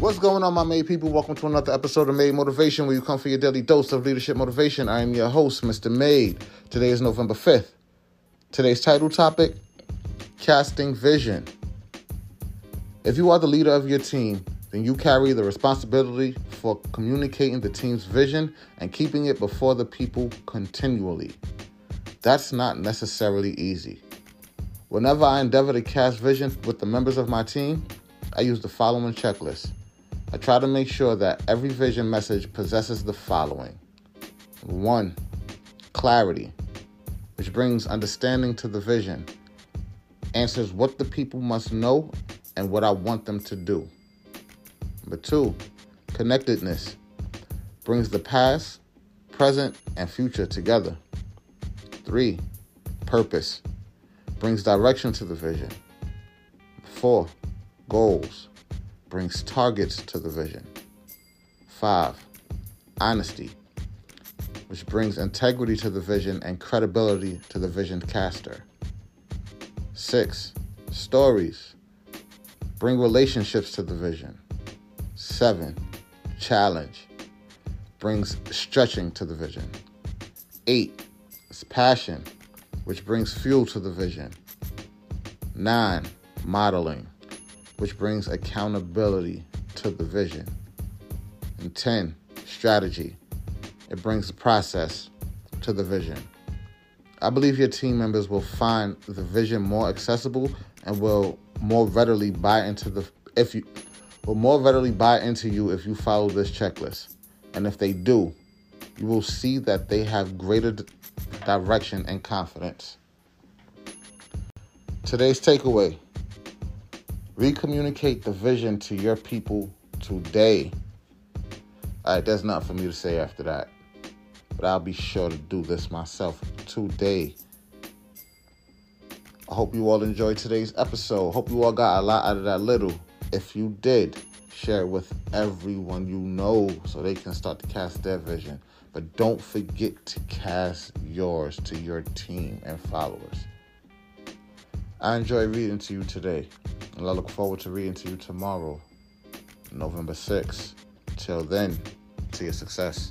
What's going on, my made people? Welcome to another episode of Made Motivation, where you come for your daily dose of leadership motivation. I am your host, Mr. Made. Today is November 5th. Today's title topic Casting Vision. If you are the leader of your team, then you carry the responsibility for communicating the team's vision and keeping it before the people continually. That's not necessarily easy. Whenever I endeavor to cast vision with the members of my team, I use the following checklist. I try to make sure that every vision message possesses the following 1. Clarity, which brings understanding to the vision, answers what the people must know and what I want them to do. Number two, connectedness brings the past, present, and future together. Three, purpose brings direction to the vision. Four, goals brings targets to the vision. Five, honesty, which brings integrity to the vision and credibility to the vision caster. Six, stories bring relationships to the vision. Seven, challenge brings stretching to the vision. Eight is passion, which brings fuel to the vision. Nine, modeling, which brings accountability to the vision. And 10, strategy. It brings the process to the vision. I believe your team members will find the vision more accessible and will more readily buy into the if you will more readily buy into you if you follow this checklist. And if they do, you will see that they have greater direction and confidence. Today's takeaway recommunicate the vision to your people today. All right, that's not for me to say after that, but I'll be sure to do this myself today. I hope you all enjoyed today's episode. Hope you all got a lot out of that little. If you did, share it with everyone you know so they can start to cast their vision. But don't forget to cast yours to your team and followers. I enjoy reading to you today, and I look forward to reading to you tomorrow, November 6th. Till then, to your success.